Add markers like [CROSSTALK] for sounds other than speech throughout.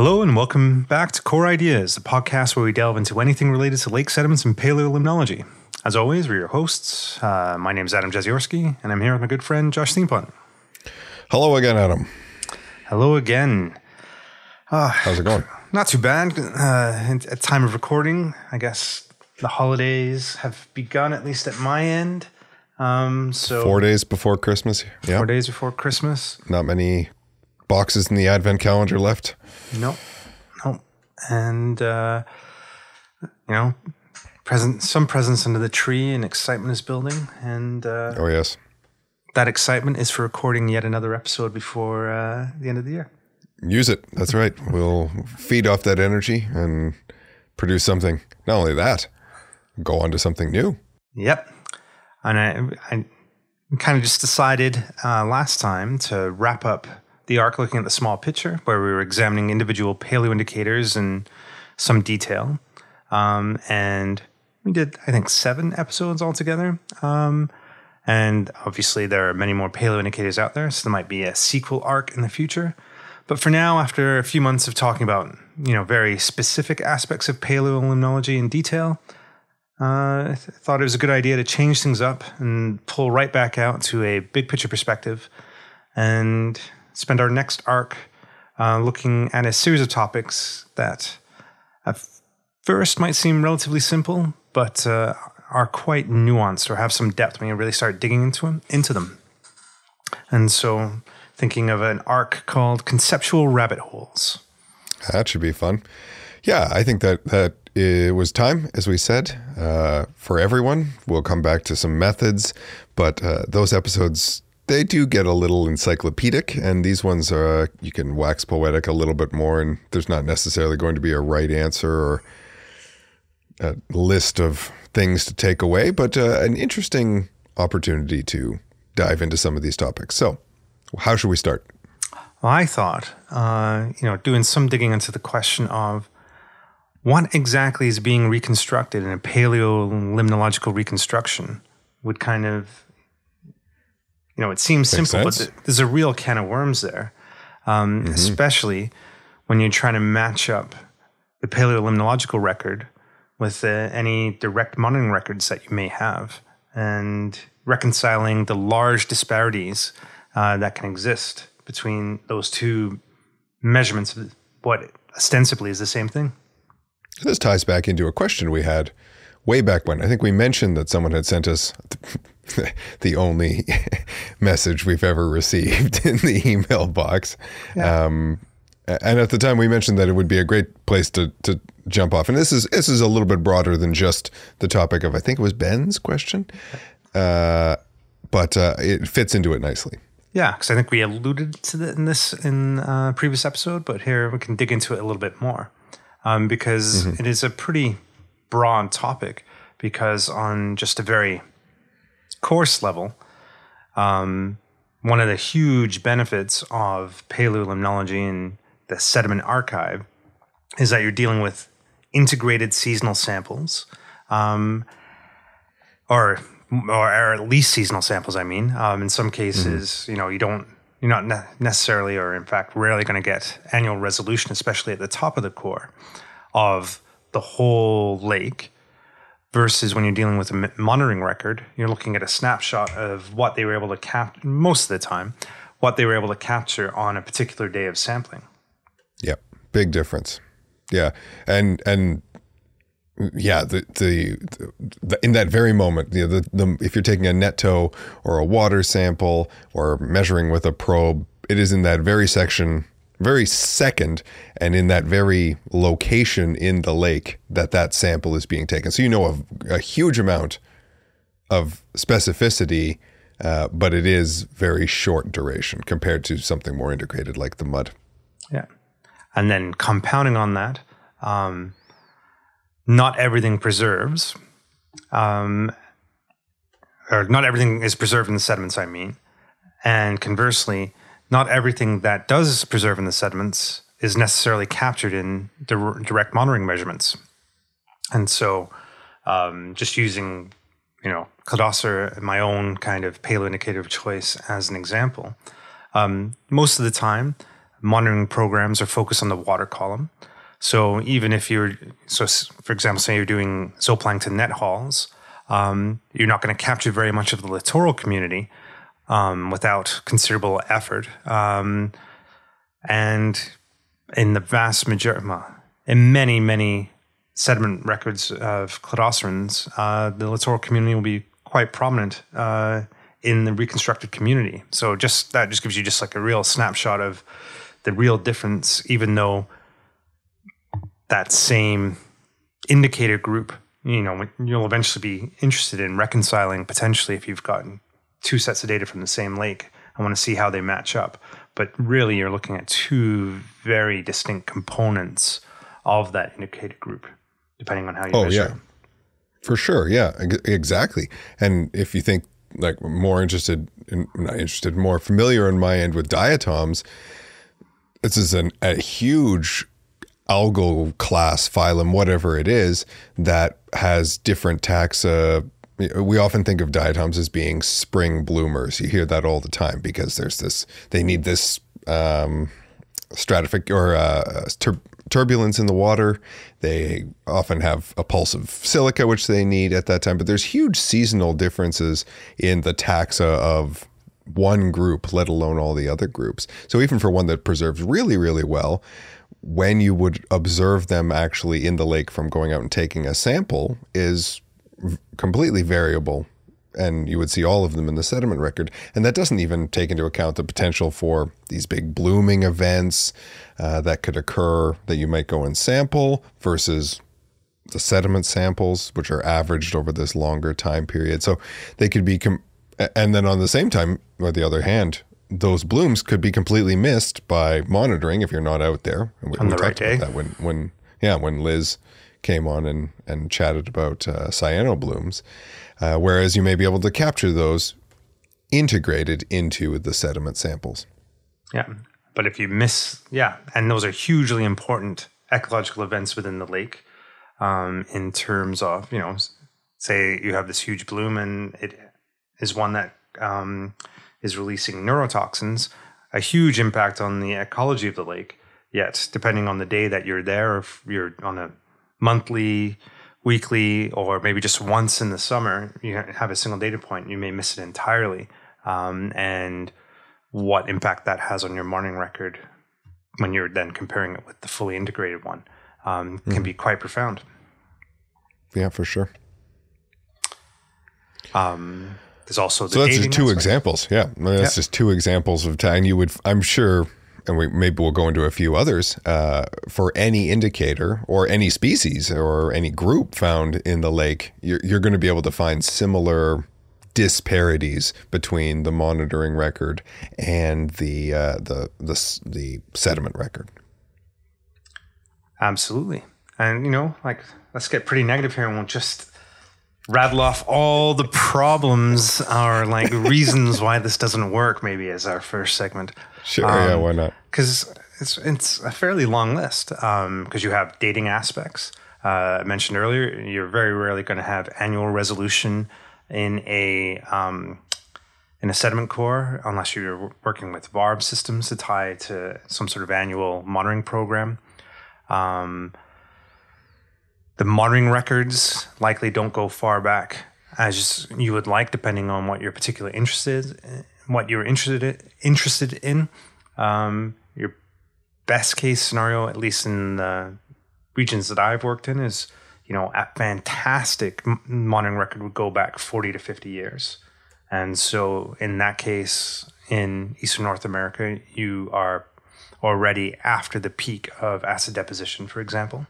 Hello and welcome back to Core Ideas, a podcast where we delve into anything related to lake sediments and paleolimnology. As always, we're your hosts. Uh, my name is Adam Jeziorski, and I'm here with my good friend Josh Thienpont. Hello again, Adam. Hello again. How's it going? Not too bad. Uh, at time of recording, I guess the holidays have begun, at least at my end. Um, so Four days before Christmas. Yeah. four days before Christmas. Not many boxes in the advent calendar left. Nope. Nope. And, uh, you know, present some presents under the tree and excitement is building. And uh, Oh, yes. that excitement is for recording yet another episode before uh, the end of the year. Use it. That's right. We'll feed off that energy and produce something. Not only that, go on to something new. Yep. And I, I kind of just decided uh, last time to wrap up the arc looking at the small picture where we were examining individual paleo indicators in some detail. Um, and we did, I think, seven episodes altogether. Um, and obviously, there are many more paleo indicators out there, so there might be a sequel arc in the future. But for now, after a few months of talking about you know very specific aspects of paleolimnology in detail, uh, I th- thought it was a good idea to change things up and pull right back out to a big picture perspective and spend our next arc uh, looking at a series of topics that at first might seem relatively simple, but uh, are quite nuanced or have some depth when you really start digging into them. Into them. And so, thinking of an arc called Conceptual Rabbit Holes. That should be fun. Yeah, I think that that it was time, as we said, uh, for everyone. We'll come back to some methods, but uh, those episodes they do get a little encyclopedic, and these ones are you can wax poetic a little bit more, and there's not necessarily going to be a right answer or a list of things to take away, but uh, an interesting opportunity to dive into some of these topics. So, how should we start? I thought, uh, you know, doing some digging into the question of what exactly is being reconstructed in a paleolimnological reconstruction would kind of, you know, it seems simple, but sense. th- there's a real can of worms there, um, especially when you're trying to match up the paleolimnological record with uh, any direct monitoring records that you may have and reconciling the large disparities uh, that can exist between those two measurements of what ostensibly is the same thing. This ties back into a question we had way back when. I think we mentioned that someone had sent us [LAUGHS] the only [LAUGHS] message we've ever received [LAUGHS] in the email box. Um, and at the time, we mentioned that it would be a great place to, to jump off. And this is this is a little bit broader than just the topic of I think it was Ben's question, uh, but uh, it fits into it nicely. Yeah, because I think we alluded to that in this in uh, previous episode, but here we can dig into it a little bit more um, because it is a pretty broad topic. Because on just a very coarse level, um, one of the huge benefits of paleolimnology and the sediment archive is that you're dealing with integrated seasonal samples. Um, or, or at least seasonal samples. I mean, um, in some cases, you know, you don't, you're not ne- necessarily, or in fact, rarely going to get annual resolution, especially at the top of the core of the whole lake. Versus when you're dealing with a monitoring record, you're looking at a snapshot of what they were able to capture most of the time, what they were able to capture on a particular day of sampling. Yep, big difference. Yeah, and and yeah, the the, the in that very moment, you know, the, the if you're taking a net tow or a water sample or measuring with a probe, it is in that very section, very second, and in that very location in the lake that that sample is being taken. So you know a, a huge amount of specificity, uh, but it is very short duration compared to something more integrated like the mud. Yeah. And then compounding on that, um, not everything preserves, um, or not everything is preserved in the sediments, I mean. And conversely, not everything that does preserve in the sediments is necessarily captured in dir- direct monitoring measurements. And so, Um, just using, you know, Cladocera, my own kind of paleo indicator of choice, as an example. Um, most of the time, monitoring programs are focused on the water column. So even if you're, so for example, say you're doing zooplankton net hauls, um, you're not going to capture very much of the littoral community um, without considerable effort. Um, and in the vast majority, in many, many sediment records of cladocerans, uh, the littoral community will be quite prominent uh, in the reconstructed community. So just that just gives you just like a real snapshot of the real difference, even though that same indicator group, you know, you'll eventually be interested in reconciling potentially if you've gotten two sets of data from the same lake. I want to see how they match up. But really, you're looking at two very distinct components of that indicator group, depending on how you oh, measure. Yeah. For sure. Yeah, exactly. And if you think like more interested in, not interested, more familiar on my end with diatoms, this is an, a huge algal class, phylum, whatever it is, that has different taxa. We often think of diatoms as being spring bloomers. You hear that all the time because there's this, they need this um, stratific or uh, tur- turbulence in the water. They often have a pulse of silica, which they need at that time. But there's huge seasonal differences in the taxa of one group, let alone all the other groups. So even for one that preserves really, really well, when you would observe them actually in the lake from going out and taking a sample is completely variable and you would see all of them in the sediment record. And that doesn't even take into account the potential for these big blooming events uh, that could occur that you might go and sample versus the sediment samples, which are averaged over this longer time period. So they could be, com- and then on the same time, on the other hand, those blooms could be completely missed by monitoring if you're not out there. We, on the right day. That when, when, yeah, when Liz came on and, and chatted about uh, cyano blooms, uh, whereas you may be able to capture those integrated into the sediment samples. Yeah. But if you miss, yeah, and those are hugely important ecological events within the lake um, in terms of, you know, say you have this huge bloom and it is one that um, is releasing neurotoxins, a huge impact on the ecology of the lake. Yet, depending on the day that you're there, if you're on a monthly, weekly, or maybe just once in the summer, you have a single data point, you may miss it entirely. Um, and what impact that has on your morning record when you're then comparing it with the fully integrated one um, mm-hmm. can be quite profound. Yeah, for sure. Um, there's also the so that's just two aspect. examples. Yeah, that's yeah. just two examples of time. You would, I'm sure, and we maybe we'll go into a few others uh, for any indicator or any species or any group found in the lake. You're, you're going to be able to find similar disparities between the monitoring record and the uh, the the the sediment record. Absolutely, and you know, like let's get pretty negative here, and we'll just rattle off all the problems or like [LAUGHS] reasons why this doesn't work maybe as our first segment. Sure um, yeah why not? because it's it's a fairly long list because um, you have dating aspects. Uh, I mentioned earlier you're very rarely going to have annual resolution in a um, in a sediment core unless you're working with varved systems to tie to some sort of annual monitoring program. Um, the monitoring records likely don't go far back as you would like, depending on what you're particularly interested, what you're interested in, interested in. Um, your best case scenario, at least in the regions that I've worked in, is you know a fantastic monitoring record would go back 40 to 50 years, and so in that case, in Eastern North America, you are already after the peak of acid deposition, for example.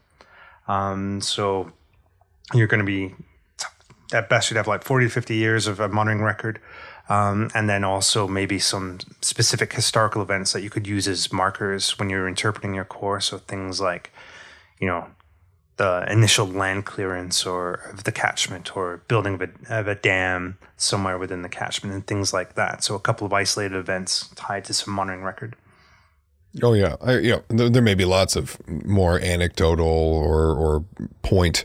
Um, so you're going to be at best you'd have like 40 to 50 years of a monitoring record. Um, and then also maybe some specific historical events that you could use as markers when you're interpreting your core. So things like, you know, the initial land clearance or of the catchment or building of a, of a, dam somewhere within the catchment and things like that. So a couple of isolated events tied to some monitoring record. Oh yeah, I, yeah. There, there, may be lots of more anecdotal or or point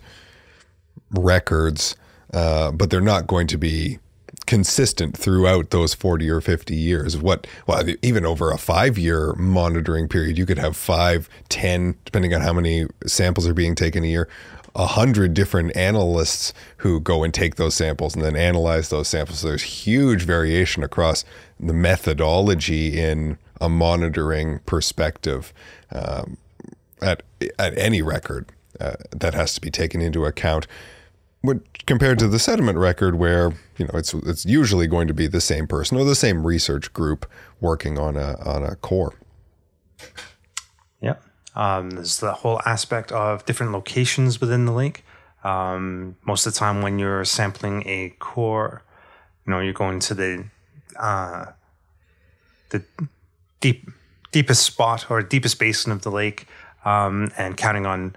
records, uh, but they're not going to be consistent throughout those 40 or 50 years. What well even over a five year monitoring period you could have five ten depending on how many samples are being taken a year a hundred different analysts who go and take those samples and then analyze those samples. So there's huge variation across the methodology in a monitoring perspective um, at at any record uh, that has to be taken into account compared to the sediment record where you know it's it's usually going to be the same person or the same research group working on a on a core. Yeah, um, there's the whole aspect of different locations within the lake. Um, most of the time, when you're sampling a core, you know you're going to the uh, the deep deepest spot or deepest basin of the lake um, and counting on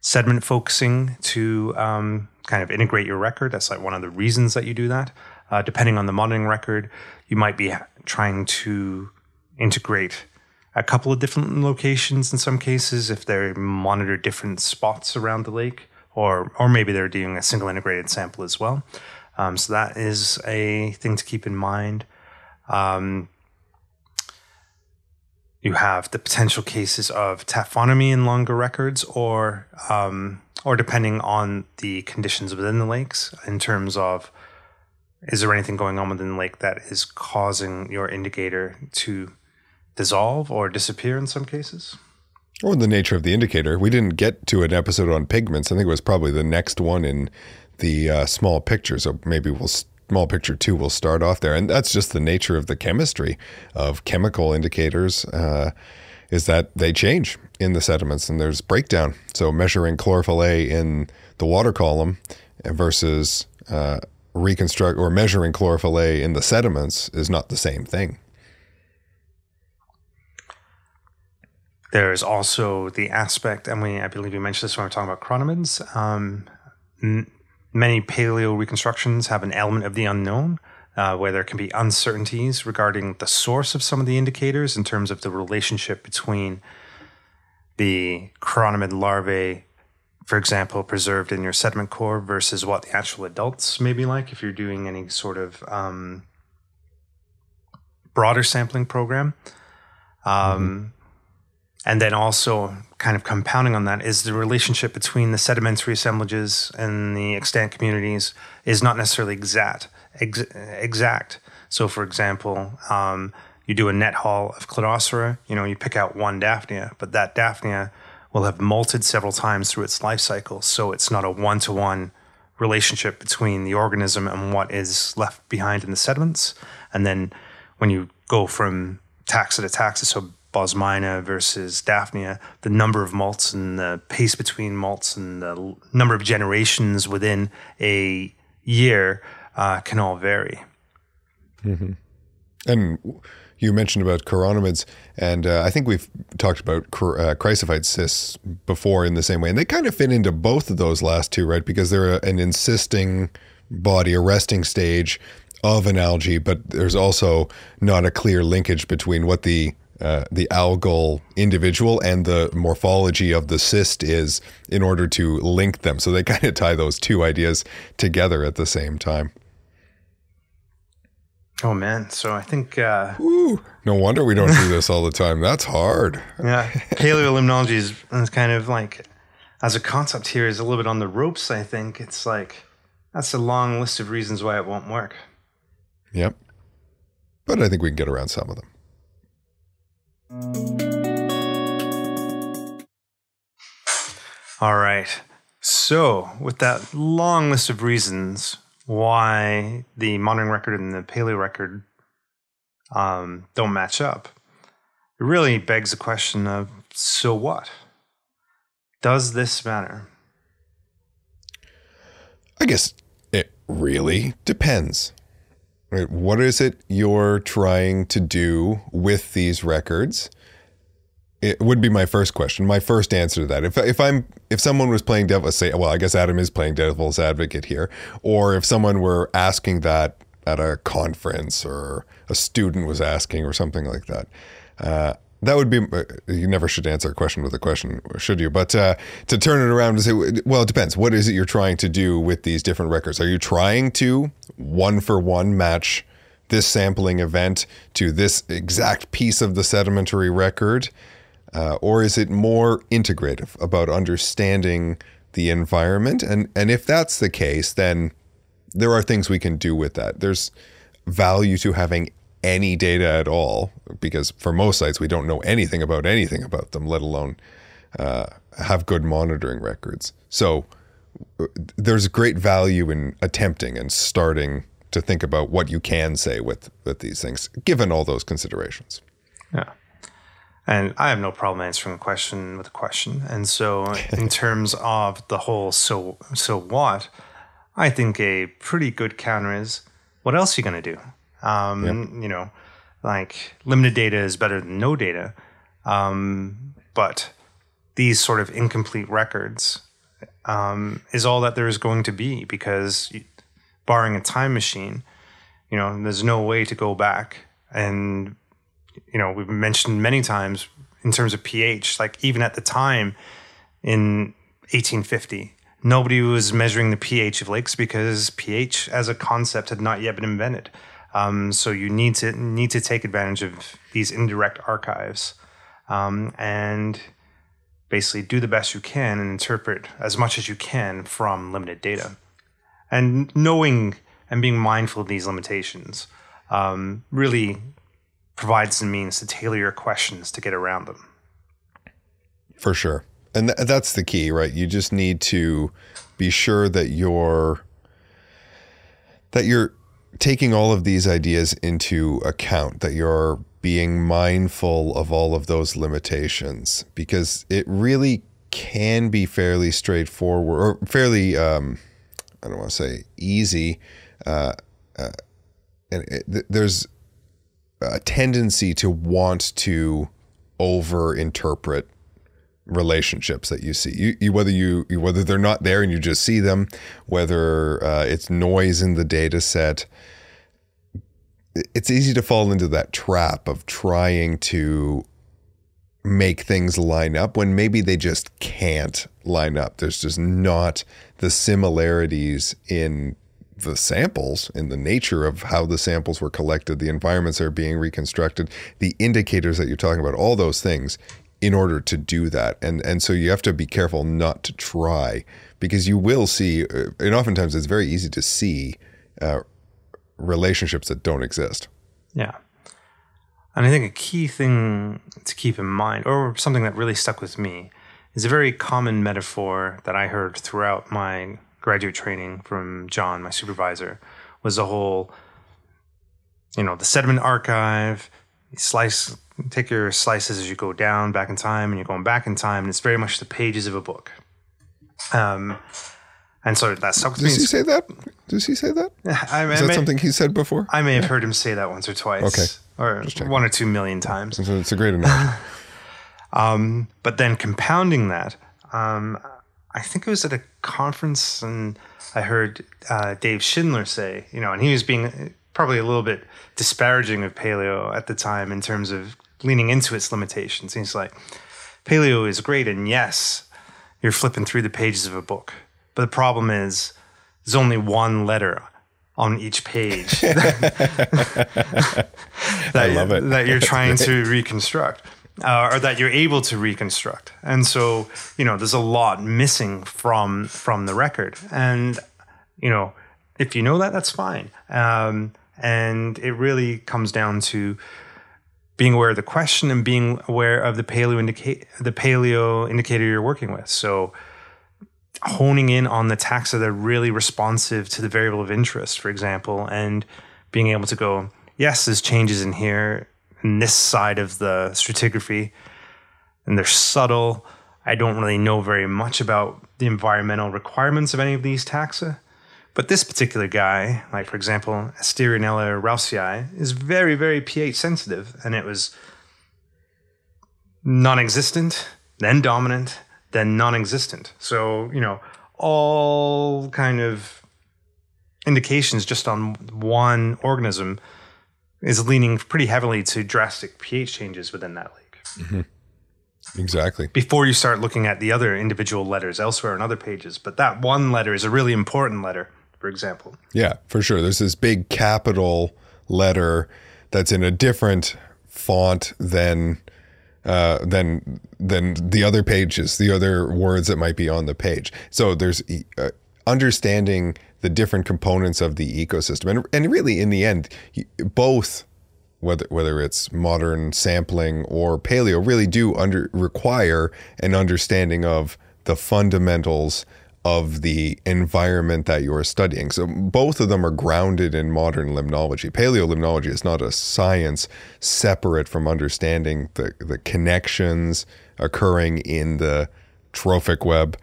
sediment focusing to um, kind of integrate your record. That's like one of the reasons that you do that. Uh, depending on the monitoring record, you might be trying to integrate a couple of different locations in some cases if they monitor different spots around the lake, or or maybe they're doing a single integrated sample as well. Um, so that is a thing to keep in mind. Um, you have the potential cases of taphonomy in longer records, or um, or depending on the conditions within the lakes, in terms of is there anything going on within the lake that is causing your indicator to dissolve or disappear in some cases? Or the nature of the indicator. We didn't get to an episode on pigments. I think it was probably the next one in the uh, small picture. So maybe we'll small picture two will start off there. And that's just the nature of the chemistry of chemical indicators. Uh, is that they change in the sediments and there's breakdown. So measuring chlorophyll A in the water column versus uh, reconstruct or measuring chlorophyll A in the sediments is not the same thing. There's also the aspect, and we I believe you mentioned this when we are talking about chironomids. Um, Many paleo reconstructions have an element of the unknown, uh, where there can be uncertainties regarding the source of some of the indicators in terms of the relationship between the chironomid larvae, for example, preserved in your sediment core versus what the actual adults may be like if you're doing any sort of um, broader sampling program. Um, mm-hmm. And then also, kind of compounding on that, is the relationship between the sedimentary assemblages and the extant communities is not necessarily exact. Ex- exact. So, for example, um, you do a net haul of Cladocera, you know, you pick out one Daphnia, but that Daphnia will have molted several times through its life cycle. So it's not a one to one relationship between the organism and what is left behind in the sediments. And then when you go from taxa to taxa, so Bosmina versus Daphnia, the number of malts and the pace between malts and the number of generations within a year uh, can all vary. Mm-hmm. And you mentioned about chironomids, and uh, I think we've talked about uh, chrysophyte cysts before in the same way, and they kind of fit into both of those last two, right? Because they're a, an insisting body, a resting stage of an algae, but there's also not a clear linkage between what the uh, the algal individual and the morphology of the cyst is in order to link them. So they [LAUGHS] kind of tie those two ideas together at the same time. Oh man, so I think uh, Ooh, no wonder we don't do [LAUGHS] this all the time. That's hard. Yeah, [LAUGHS] paleolimnology is, is kind of like as a concept here is a little bit on the ropes. I think it's like that's a long list of reasons why it won't work. Yep, but I think we can get around some of them. All right. So, with that long list of reasons why the monitoring record and the paleo record um, don't match up, it really begs the question of so what? Does this matter? I guess it really depends. Right? What is it you're trying to do with these records? It would be my first question. My first answer to that. If if I'm if someone was playing devil say well, I guess Adam is playing devil's advocate here, or if someone were asking that at a conference or a student was asking or something like that. Uh, that would be uh, you never should answer a question with a question should you but uh, to turn it around and say well it depends what is it you're trying to do with these different records are you trying to one for one match this sampling event to this exact piece of the sedimentary record? Uh, or is it more integrative about understanding the environment? And and if that's the case then there are things we can do with that. There's value to having any data at all because for most sites we don't know anything about anything about them let alone uh, have good monitoring records. So there's great value in attempting and starting to think about what you can say with with these things given all those considerations yeah and I have no problem answering a question with a question. And so, [LAUGHS] in terms of the whole so so what, I think a pretty good counter is what else are you going to do? Um, yep. You know, like limited data is better than no data. Um, but these sort of incomplete records um, is all that there is going to be because, barring a time machine, you know, there's no way to go back. And, you know, we've mentioned many times in terms of pH, like even at the time in 1850, nobody was measuring the pH of lakes because pH as a concept had not yet been invented. Um, so you need to need to take advantage of these indirect archives um, and basically do the best you can and interpret as much as you can from limited data. And knowing and being mindful of these limitations um, really provides the means to tailor your questions to get around them. For sure. And th- that's the key, right? You just need to be sure that you're that you're taking all of these ideas into account, that you're being mindful of all of those limitations, because it really can be fairly straightforward or fairly, um, I don't want to say easy. Uh, uh, and it, there's a tendency to want to over interpret relationships that you see. You, you, whether you, whether they're not there and you just see them, whether uh, it's noise in the data set. It's easy to fall into that trap of trying to make things line up when maybe they just can't line up. There's just not the similarities in the samples in the nature of how the samples were collected, the environments that are being reconstructed, the indicators that you're talking about, all those things in order to do that. And and so you have to be careful not to try because you will see, uh, and oftentimes it's very easy to see uh, relationships that don't exist. Yeah. And I think a key thing to keep in mind, or something that really stuck with me, is a very common metaphor that I heard throughout my graduate training from John, my supervisor, was the whole, you know, the sediment archive, slice take your slices as you go down back in time and you're going back in time and it's very much the pages of a book. Um, and so that stuck with does me. he say that? Does he say that? [LAUGHS] I, I is that may, something he said before? I may have heard him say that once or twice okay. or one or two million times. So it's a great analogy. [LAUGHS] Um, but then compounding that um, i think it was at a conference and i heard uh, dave schindler say you know and he was being probably a little bit disparaging of paleo at the time in terms of leaning into its limitations. He's like, paleo is great, and yes, you're flipping through the pages of a book. But the problem is, there's only one letter on each page [LAUGHS] that, I love it. that you're [LAUGHS] trying to reconstruct. Uh, or that you're able to reconstruct, and so you know there's a lot missing from from the record, and you know if you know that, that's fine. Um, and it really comes down to being aware of the question and being aware of the paleo indicator the paleo indicator you're working with. So honing in on the taxa that are really responsive to the variable of interest, for example, and being able to go, yes, there's changes in here in this side of the stratigraphy, and they're subtle. I don't really know very much about the environmental requirements of any of these taxa. But this particular guy, like for example, Asterionella ralfsii, is very, very pH sensitive, and it was non-existent, then dominant, then non-existent. So you know, all kind of indications just on one organism is leaning pretty heavily to drastic pH changes within that lake. Mm-hmm. Exactly. before you start looking at the other individual letters elsewhere on other pages. But that one letter is a really important letter, for example. Yeah, for sure. There's this big capital letter that's in a different font than uh, than than the other pages, the other words that might be on the page. So there's uh, understanding the different components of the ecosystem, and and really in the end, both whether whether it's modern sampling or paleo really do under require an understanding of the fundamentals of the environment that you're studying. So both of them are grounded in modern limnology. Paleolimnology is not a science separate from understanding the, the connections occurring in the trophic web,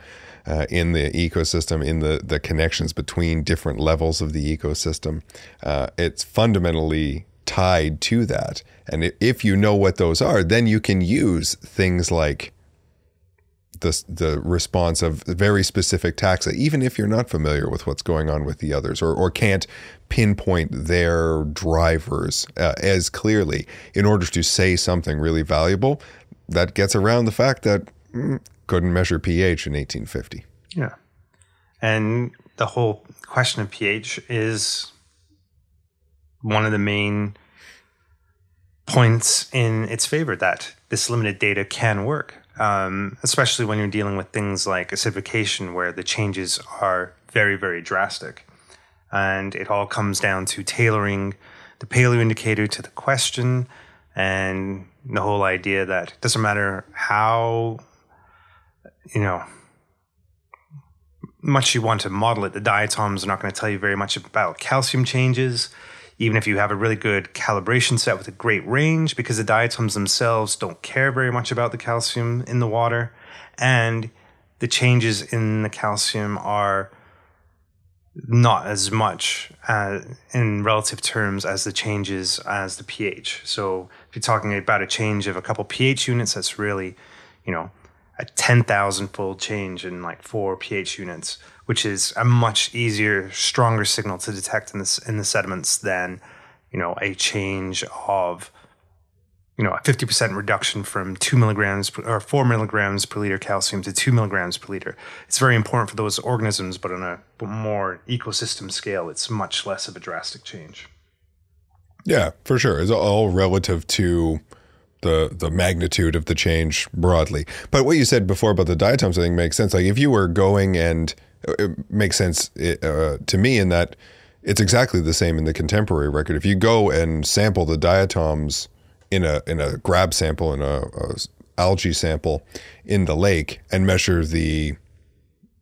uh, in the ecosystem, in the, the connections between different levels of the ecosystem. Uh, it's fundamentally tied to that. And if you know what those are, then you can use things like the, the response of very specific taxa, even if you're not familiar with what's going on with the others or, or can't pinpoint their drivers uh, as clearly in order to say something really valuable, that gets around the fact that mm, couldn't measure pH in 1850. Yeah. And the whole question of pH is one of the main points in its favor that this limited data can work um, especially when you're dealing with things like acidification, where the changes are very, very drastic. And it all comes down to tailoring the paleo indicator to the question and the whole idea that it doesn't matter how, you know, much you want to model it, the diatoms are not going to tell you very much about calcium changes even if you have a really good calibration set with a great range, because the diatoms themselves don't care very much about the calcium in the water. And the changes in the calcium are not as much uh, in relative terms as the changes as the pH. So if you're talking about a change of a couple pH units, that's really, you know, a 10,000 fold change in like four pH units which is a much easier, stronger signal to detect in this in the sediments than you know a change of you know a 50% reduction from 2 milligrams or 4 milligrams per liter calcium to 2 milligrams per liter. It's very important for those organisms but on a more ecosystem scale it's much less of a drastic change. Yeah for sure. It's all relative to the the magnitude of the change broadly but what you said before about the diatoms i think makes sense like if you were going and it makes sense uh, to me in that it's exactly the same in the contemporary record. If you go and sample the diatoms in a in a grab sample in a, a algae sample in the lake and measure the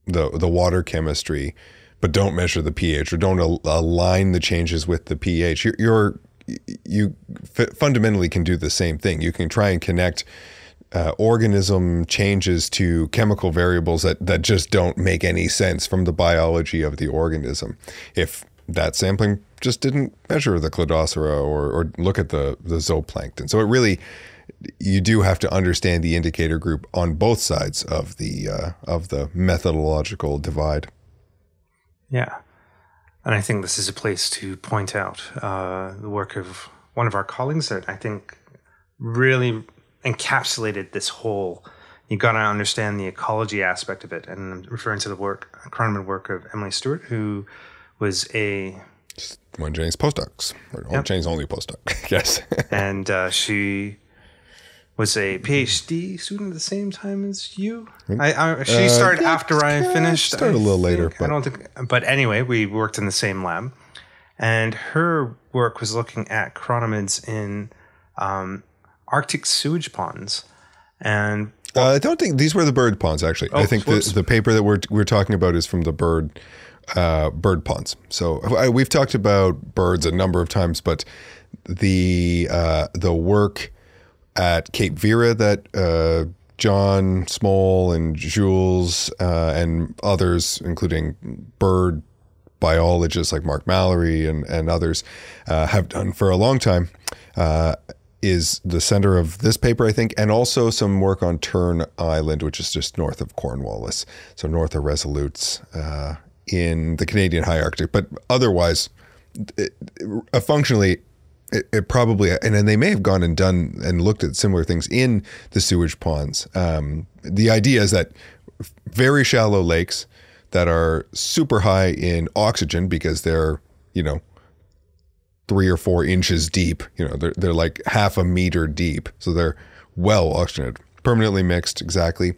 the the water chemistry, but don't measure the pH or don't al- align the changes with the pH, you're, you're you f- fundamentally can do the same thing. You can try and connect uh, organism changes to chemical variables that, that just don't make any sense from the biology of the organism. If that sampling just didn't measure the Cladocera or, or look at the, the zooplankton. So it really, you do have to understand the indicator group on both sides of the, uh, of the methodological divide. Yeah. And I think this is a place to point out uh, the work of one of our colleagues that I think really encapsulated this whole. You've got to understand the ecology aspect of it, and I'm referring to the work, chironomid work of Emily Stewart, who was a one of Jane's postdocs, or yep. Jane's only postdoc, [LAUGHS] yes. and uh, she was a PhD student at the same time as you. I, I she uh, started yeah, after I finished. Started I a little think. later, but I don't think. But anyway, we worked in the same lab, and her work was looking at chironomids in um, Arctic sewage ponds. And uh, I don't think these were the bird ponds. Actually, oh, I think the, the paper that we're we're talking about is from the bird uh, bird ponds. So I, we've talked about birds a number of times, but the uh, the work at Cape Vera that uh, John Smol and Jules uh, and others, including bird biologists like Mark Mallory and and others, uh, have done for a long time is the center of this paper, I think, and also some work on Tern Island, which is just north of Cornwallis, so north of Resolutes uh, in the Canadian high Arctic. But otherwise, it, uh, functionally, it, it probably and then they may have gone and done and looked at similar things in the sewage ponds. Um, the idea is that very shallow lakes that are super high in oxygen because they're you know three or four inches deep. You know they're they're like half a meter deep, so they're well oxygenated, permanently mixed exactly,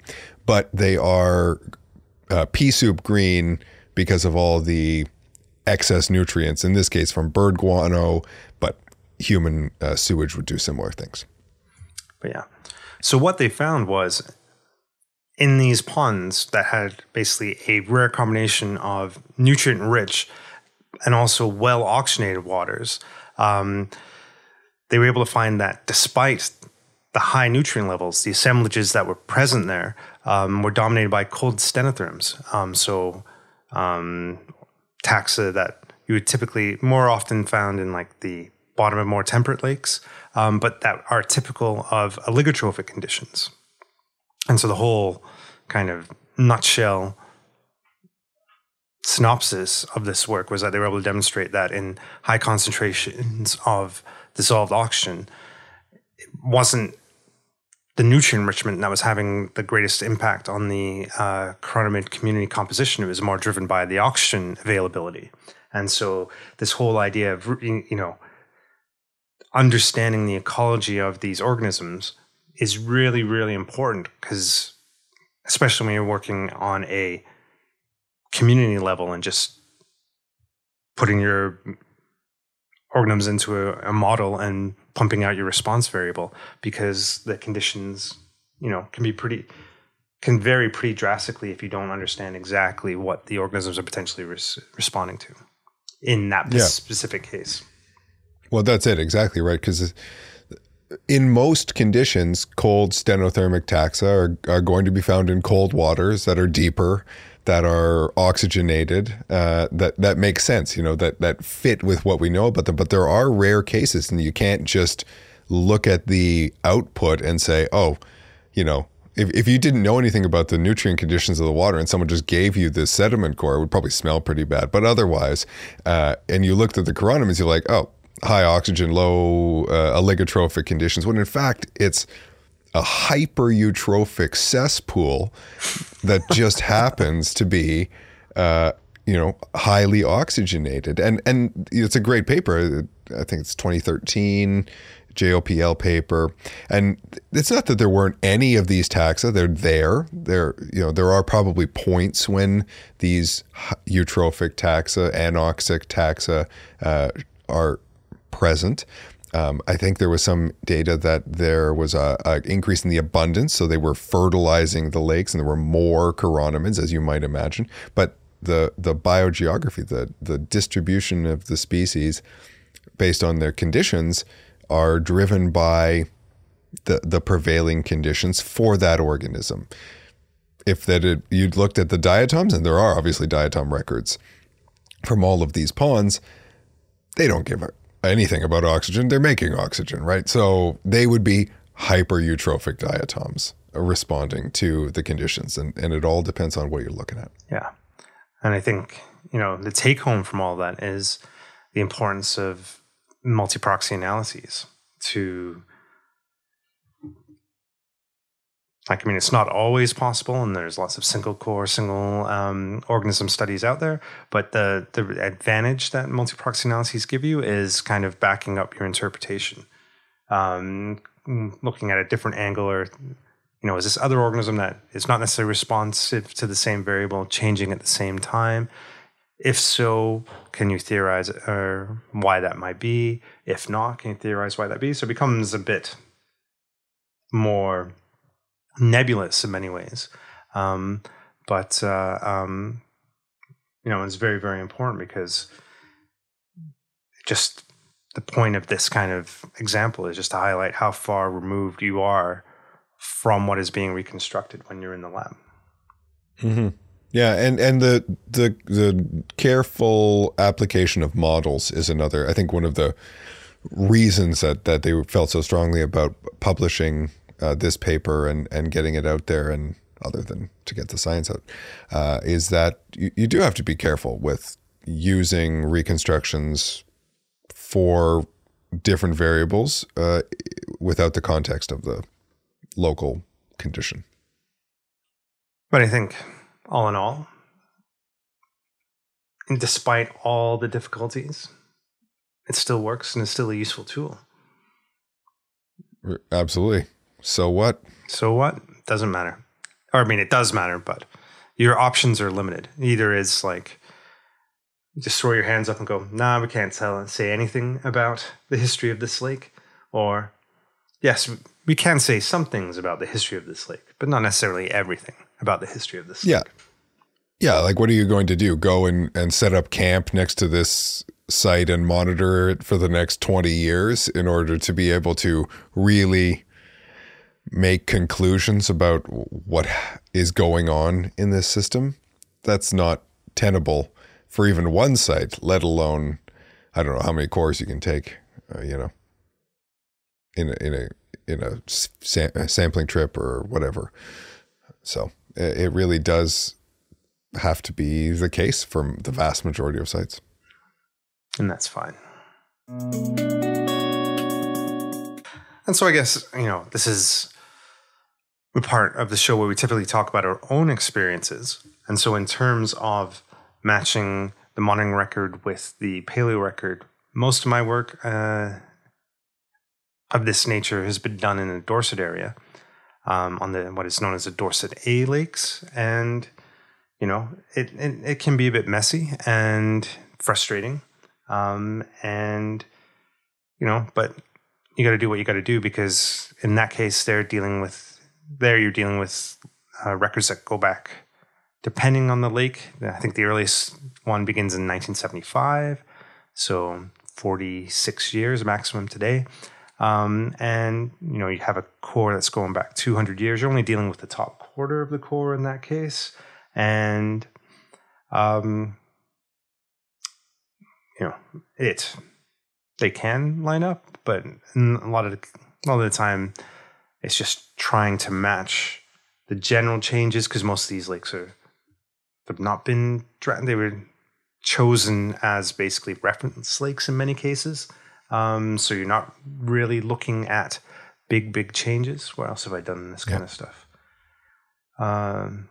but they are uh, pea soup green because of all the excess nutrients. In this case, from bird guano, human uh, sewage would do similar things. But yeah. So what they found was in these ponds that had basically a rare combination of nutrient rich and also well oxygenated waters, um, they were able to find that despite the high nutrient levels, the assemblages that were present there um, were dominated by cold stenotherms. Um, so um, taxa that you would typically more often found in like the bottom of more temperate lakes, um, but that are typical of oligotrophic conditions. And so the whole kind of nutshell synopsis of this work was that they were able to demonstrate that in high concentrations of dissolved oxygen, it wasn't the nutrient enrichment that was having the greatest impact on the uh, chironomid community composition. It was more driven by the oxygen availability. And so this whole idea of, you know, understanding the ecology of these organisms is really, really important because, especially when you're working on a community level and just putting your organisms into a, a model and pumping out your response variable because the conditions, you know, can be pretty can vary pretty drastically if you don't understand exactly what the organisms are potentially res- responding to in that yeah. specific case. Well, that's it. Exactly right. Because in most conditions, cold stenothermic taxa are, are going to be found in cold waters that are deeper that are oxygenated uh, that that makes sense you know that that fit with what we know about them. But there are rare cases and you can't just look at the output and say oh you know if, if you didn't know anything about the nutrient conditions of the water and someone just gave you this sediment core it would probably smell pretty bad. But otherwise uh, and you looked at the chironomids you're like oh high oxygen low uh, oligotrophic conditions when in fact it's a hyper-eutrophic cesspool that just [LAUGHS] happens to be, uh, you know, highly oxygenated. And and it's a great paper. I think it's 2013 JOPL paper. And it's not that there weren't any of these taxa. They're there. There, you know, there are probably points when these eutrophic taxa, anoxic taxa uh, are present. Um, I think there was some data that there was a, a, increase in the abundance, so they were fertilizing the lakes, and there were more chironomids, as you might imagine. But the the biogeography, the the distribution of the species, based on their conditions, are driven by the the prevailing conditions for that organism. If that it, you'd looked at the diatoms, and there are obviously diatom records from all of these ponds, they don't give a anything about oxygen, they're making oxygen, right? So they would be hypereutrophic diatoms responding to the conditions. And, and it all depends on what you're looking at. Yeah. And I think, you know, the take home from all that is the importance of multi proxy analyses to Like, I mean, it's not always possible, and there's lots of single core, single um, organism studies out there. But the the advantage that multi proxy analyses give you is kind of backing up your interpretation, um, looking at a different angle, or you know, is this other organism that is not necessarily responsive to the same variable changing at the same time? If so, can you theorize or why that might be? If not, can you theorize why that be? So it becomes a bit more nebulous in many ways. Um, but uh, um, you know, it's very very important because just the point of this kind of example is just to highlight how far removed you are from what is being reconstructed when you're in the lab. Mm-hmm. Yeah, and and the the the careful application of models is another. I think one of the reasons that that they felt so strongly about publishing uh, this paper and and getting it out there and other than to get the science out uh, is that you, you do have to be careful with using reconstructions for different variables uh, without the context of the local condition. But I think, all in all, and despite all the difficulties, it still works and is still a useful tool. Absolutely. So what? So what? Doesn't matter. Or I mean, it does matter, but your options are limited. Either is like just throw your hands up and go, nah, we can't tell say anything about the history of this lake, or yes, we can say some things about the history of this lake, but not necessarily everything about the history of this yeah. lake. Yeah, like what are you going to do? Go and, and set up camp next to this site and monitor it for the next 20 years in order to be able to really make conclusions about what is going on in this system? That's not tenable for even one site, let alone I don't know how many cores you can take, uh, you know, in a, in a in a, sam- a sampling trip or whatever. So it, it really does have to be the case for the vast majority of sites. And that's fine. And so I guess, you know, this is part of the show where we typically talk about our own experiences. And so, in terms of matching the modern record with the paleo record, most of my work uh, of this nature has been done in the Dorset area um, on the what is known as the Dorset A lakes. And, you know, it, it, it can be a bit messy and frustrating. Um, and, you know, but you got to do what you got to do because in that case, they're dealing with there you're dealing with uh, records that go back depending on the lake. I think the earliest one begins in 1975, so 46 years maximum today. Um, and you know you have a core that's going back 200 years. You're only dealing with the top quarter of the core in that case, and um, you know it they can line up, but a lot of the, a lot of the time it's just trying to match the general changes because most of these lakes are have not been they were chosen as basically reference lakes in many cases. Um, so you're not really looking at big big changes. What else have I done in this kind of stuff? Um,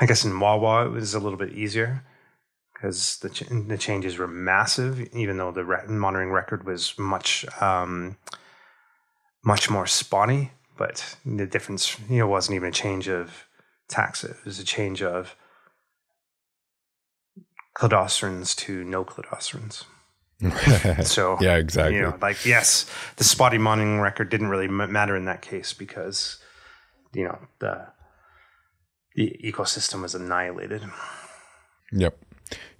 I guess in Wawa it was a little bit easier because the ch- the changes were massive, even though the re- monitoring record was much. Um, much more spawny, but the difference, you know, wasn't even a change of taxa. It was a change of cladocerans to no cladocerans. [LAUGHS] so yeah, exactly. You know, like yes, the spotty monitoring record didn't really matter in that case because you know the the ecosystem was annihilated. Yep.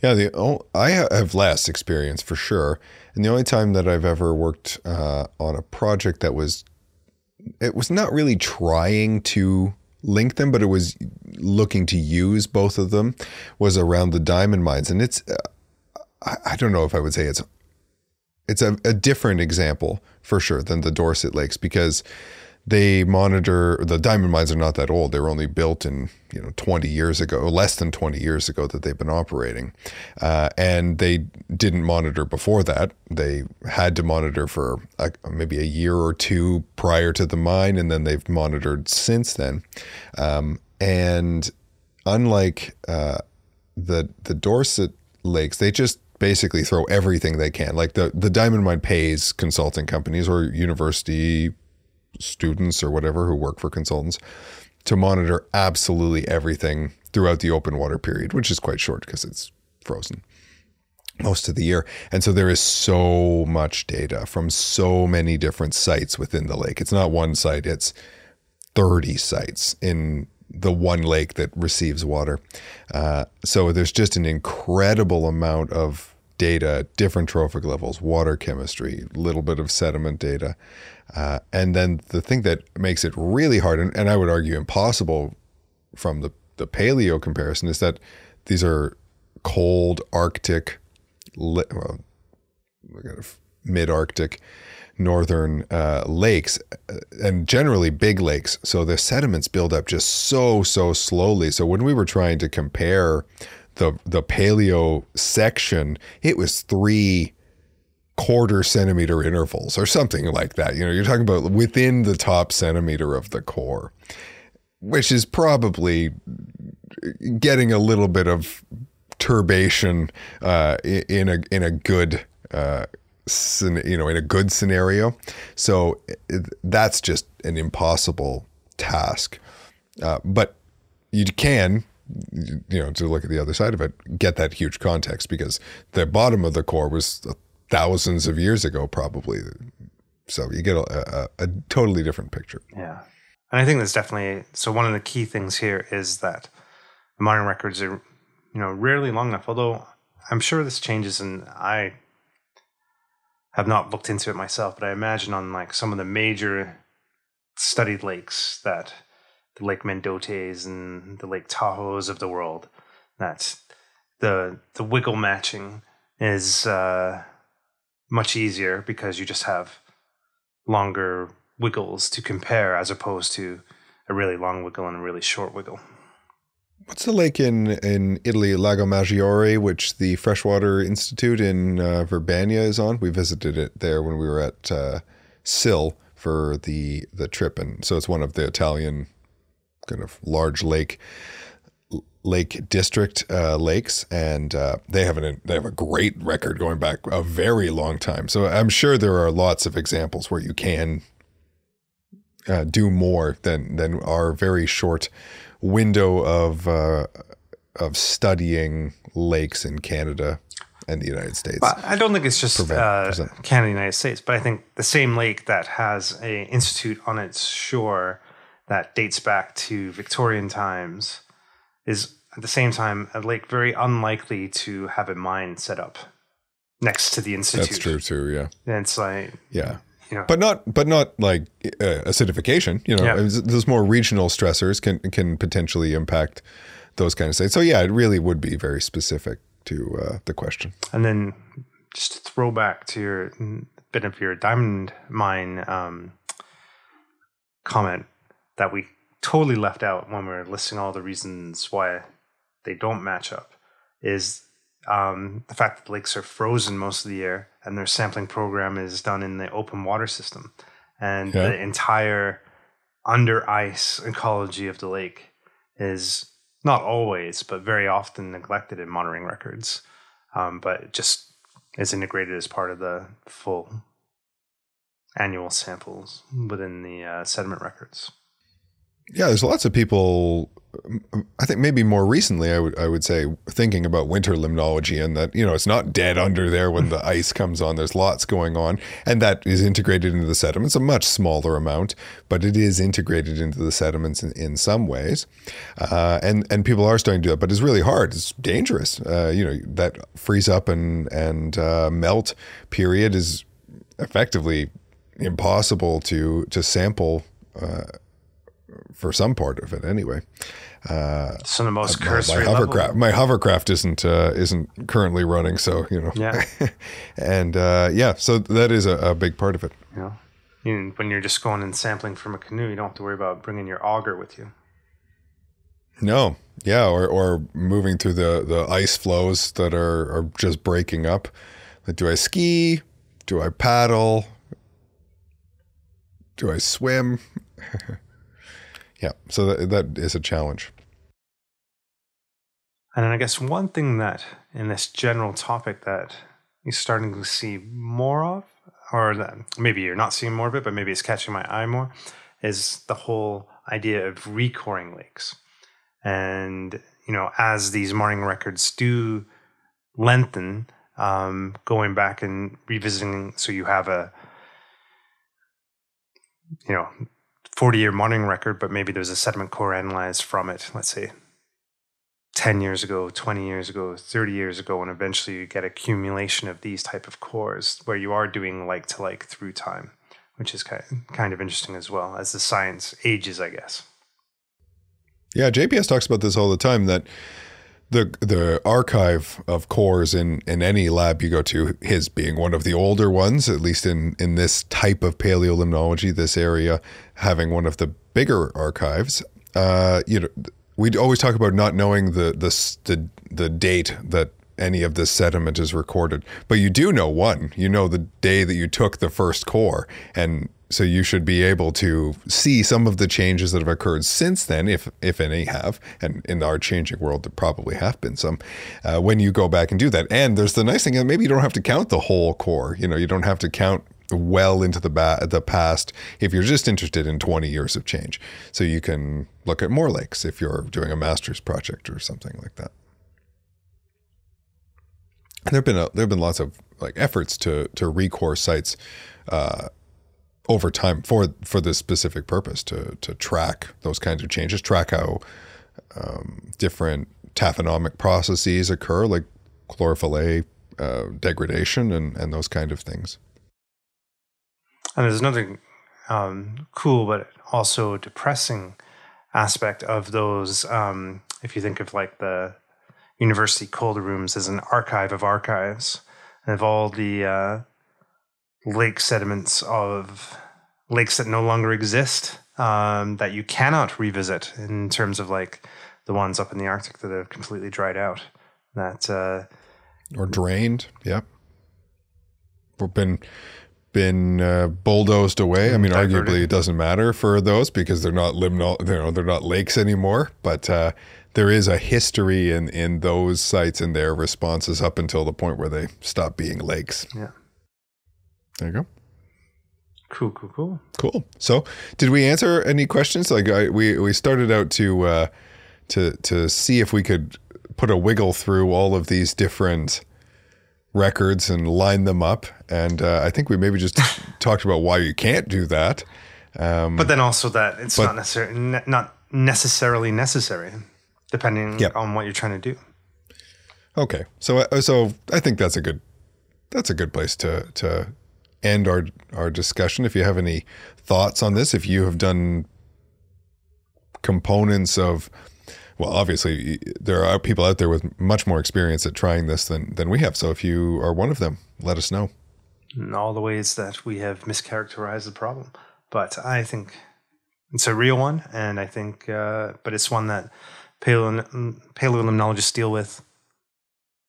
Yeah, the oh, I have less experience for sure, and the only time that I've ever worked uh, on a project that was, it was not really trying to link them, but it was looking to use both of them, was around the diamond mines, and it's, uh, I, I, don't know if I would say it's, it's a, a different example for sure than the Dorset Lakes because they monitor the diamond mines are not that old. They were only built in you know 20 years ago, less than 20 years ago that they've been operating, uh, and they didn't monitor before that. They had to monitor for a, maybe a year or two prior to the mine, and then they've monitored since then. Um, and unlike uh, the the Dorset lakes, they just basically throw everything they can. Like the the diamond mine pays consulting companies or university students or whatever who work for consultants to monitor absolutely everything throughout the open water period, which is quite short because it's frozen most of the year. And so there is so much data from so many different sites within the lake. It's not one site, it's 30 sites in the one lake that receives water. Uh, so there's just an incredible amount of data, different trophic levels, water chemistry, a little bit of sediment data. Uh, and then the thing that makes it really hard, and, and I would argue impossible from the, the paleo comparison, is that these are cold Arctic, well, mid Arctic, northern uh, lakes, uh, and generally big lakes. So the sediments build up just so, so slowly. So when we were trying to compare the the paleo section, it was three quarter centimeter intervals or something like that. You know, you're talking about within the top centimeter of the core, which is probably getting a little bit of turbation uh, in a in a good uh, you know in a good scenario. So that's just an impossible task. Uh, but you can you know to look at the other side of it get that huge context because the bottom of the core was thousands of years ago probably. So you get a, a, a totally different picture. Yeah. And i think that's definitely so one of the key things here is that modern records are you know rarely long enough although i'm sure this changes and i have not looked into it myself but i imagine on like some of the major studied lakes that the Lake Mendotas and the Lake Tahoes of the world. That the the wiggle matching is uh, much easier because you just have longer wiggles to compare as opposed to a really long wiggle and a really short wiggle. What's the lake in, in Italy, Lago Maggiore, which the Freshwater Institute in uh, Verbania is on? We visited it there when we were at uh, SIL for the the trip, and so it's one of the Italian kind of large lake lake district uh, lakes, and uh, they have an they have a great record going back a very long time. So I'm sure there are lots of examples where you can uh, do more than than our very short window of uh, of studying lakes in Canada and the United States. But I don't think it's just uh, Canada, and United States, but I think the same lake that has a institute on its shore that dates back to Victorian times is at the same time a lake very unlikely to have a mine set up next to the institute. That's true too. Yeah, and it's like yeah. You know. But not, but not like uh, acidification. You know, yeah. those more regional stressors can can potentially impact those kind of states. So yeah, it really would be very specific to uh, the question. And then just to throw back to your bit of your diamond mine um, comment, that we totally left out when we are listing all the reasons why they don't match up is um, the fact that the lakes are frozen most of the year and their sampling program is done in the open water system. And yeah. the entire under ice ecology of the lake is not always, but very often neglected in monitoring records. Um, but just is integrated as part of the full annual samples within the uh, sediment records. Yeah, there's lots of people. I think maybe more recently, I would I would say thinking about winter limnology and that you know it's not dead under there when the [LAUGHS] ice comes on. There's lots going on, and that is integrated into the sediments. A much smaller amount, but it is integrated into the sediments in, in some ways, uh, and and people are starting to do that. But it's really hard. It's dangerous. Uh, you know that freeze up and and uh, melt period is effectively impossible to to sample uh, for some part of it anyway. Uh, so the most cursory my, my hovercraft, my hovercraft isn't uh, isn't currently running, so you know. Yeah. [LAUGHS] and uh, yeah, so that is a, a big part of it. Yeah. You when you're just going and sampling from a canoe, you don't have to worry about bringing your auger with you. No, yeah, or or moving through the the ice flows that are are just breaking up. Like, do I ski? Do I paddle? Do I swim? [LAUGHS] Yeah, so that, that is a challenge. And then I guess one thing that in this general topic that you're starting to see more of, or that maybe you're not seeing more of it, but maybe it's catching my eye more, is the whole idea of recoring lakes. And, you know, as these morning records do lengthen, um, going back and revisiting, so you have a, you know, 40 year monitoring record, but maybe there was a sediment core analyzed from it, let's say 10 years ago, 20 years ago, 30 years ago, and eventually you get accumulation of these type of cores where you are doing like to like through time, which is kind of interesting as well as the science ages, I guess. Yeah, JPS talks about this all the time that the the archive of cores in in any lab you go to, his being one of the older ones, at least in in this type of paleolimnology, this area having one of the bigger archives. Uh, you know, we always talk about not knowing the the the, the date that any of this sediment is recorded. But you do know one. You know the day that you took the first core, and so you should be able to see some of the changes that have occurred since then, if if any have. And in our changing world, there probably have been some. Uh, when you go back and do that, and there's the nice thing that maybe you don't have to count the whole core. You know, you don't have to count well into the ba- the past if you're just interested in 20 years of change. So you can look at more lakes if you're doing a master's project or something like that. And there've been a, there've been lots of like efforts to to recore sites uh, over time for for this specific purpose to to track those kinds of changes, track how um, different taphonomic processes occur, like chlorophyll A uh, degradation and and those kind of things. And there's another um, cool but also depressing aspect of those. Um, if you think of like the university cold rooms as an archive of archives of all the uh, lake sediments of lakes that no longer exist um, that you cannot revisit in terms of like the ones up in the Arctic that have completely dried out. That uh, or drained, yep. We've been been uh, bulldozed away. I mean, Diverted. arguably, it doesn't matter for those because they're not liminal, you know, they're not lakes anymore. But uh, there is a history in in those sites and their responses up until the point where they stop being lakes. Yeah. There you go. Cool, cool, cool. Cool. So, did we answer any questions? Like, I, we we started out to uh, to to see if we could put a wiggle through all of these different records and line them up. And uh, I think we maybe just [LAUGHS] talked about why you can't do that. Um, but then also that it's but, not necessarily ne- not necessarily necessary, depending yep. on what you're trying to do. Okay, so uh, so I think that's a good that's a good place to to end our our discussion. If you have any thoughts on this, if you have done components of well, obviously there are people out there with much more experience at trying this than than we have. So if you are one of them, let us know. In all the ways that we have mischaracterized the problem, but I think it's a real one, and I think, uh, but it's one that paleo paleolimnologists deal with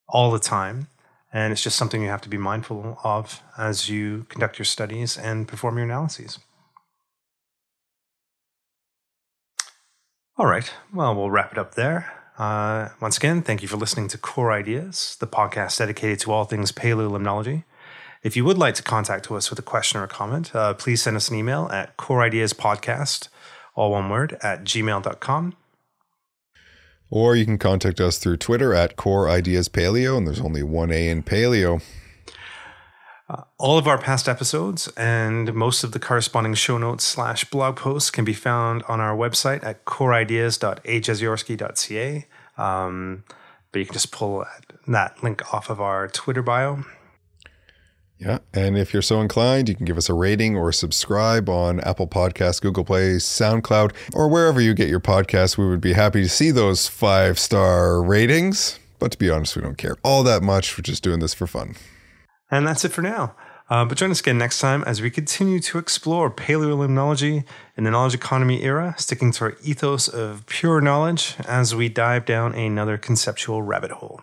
all the time, and it's just something you have to be mindful of as you conduct your studies and perform your analyses. All right. Well, we'll wrap it up there. Uh, once again, thank you for listening to Core Ideas, the podcast dedicated to all things paleolimnology. If you would like to contact us with a question or a comment, uh, please send us an email at coreideaspodcast, all one word, at gmail.com. Or you can contact us through Twitter at Core Ideas Paleo, and there's only one A in Paleo. Uh, all of our past episodes and most of the corresponding show notes slash blog posts can be found on our website at coreideas.ajeziorski.ca. Um, but you can just pull that link off of our Twitter bio. Yeah. And if you're so inclined, you can give us a rating or subscribe on Apple Podcasts, Google Play, SoundCloud, or wherever you get your podcasts. We would be happy to see those five star ratings. But to be honest, we don't care all that much. We're just doing this for fun. And that's it for now. Uh, but join us again next time as we continue to explore paleolimnology in the knowledge economy era, sticking to our ethos of pure knowledge as we dive down another conceptual rabbit hole.